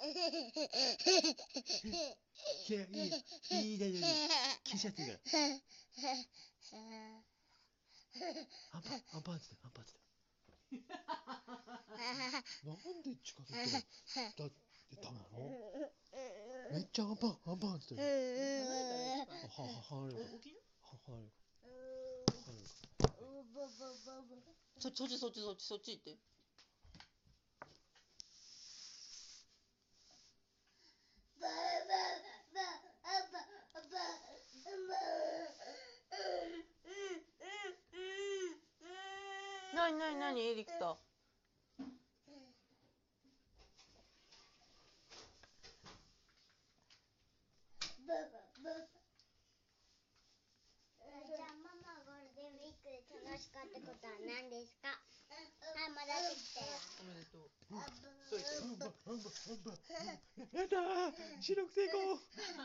いや、いいよ。いい大丈夫。消しちゃっていいから。アンパン、アンパンって、アンパンって。なんで近づいてるだってたの？めっちゃアンパン、アンパンってる。は、は、はは、はるか。はるか。そっちそっちそっちそっちそっち行ってなになになにエリクタじゃあママゴールデンウィークで楽しかったことは何ですか？はい、戻ってきてよ。おめでとう。ー！成功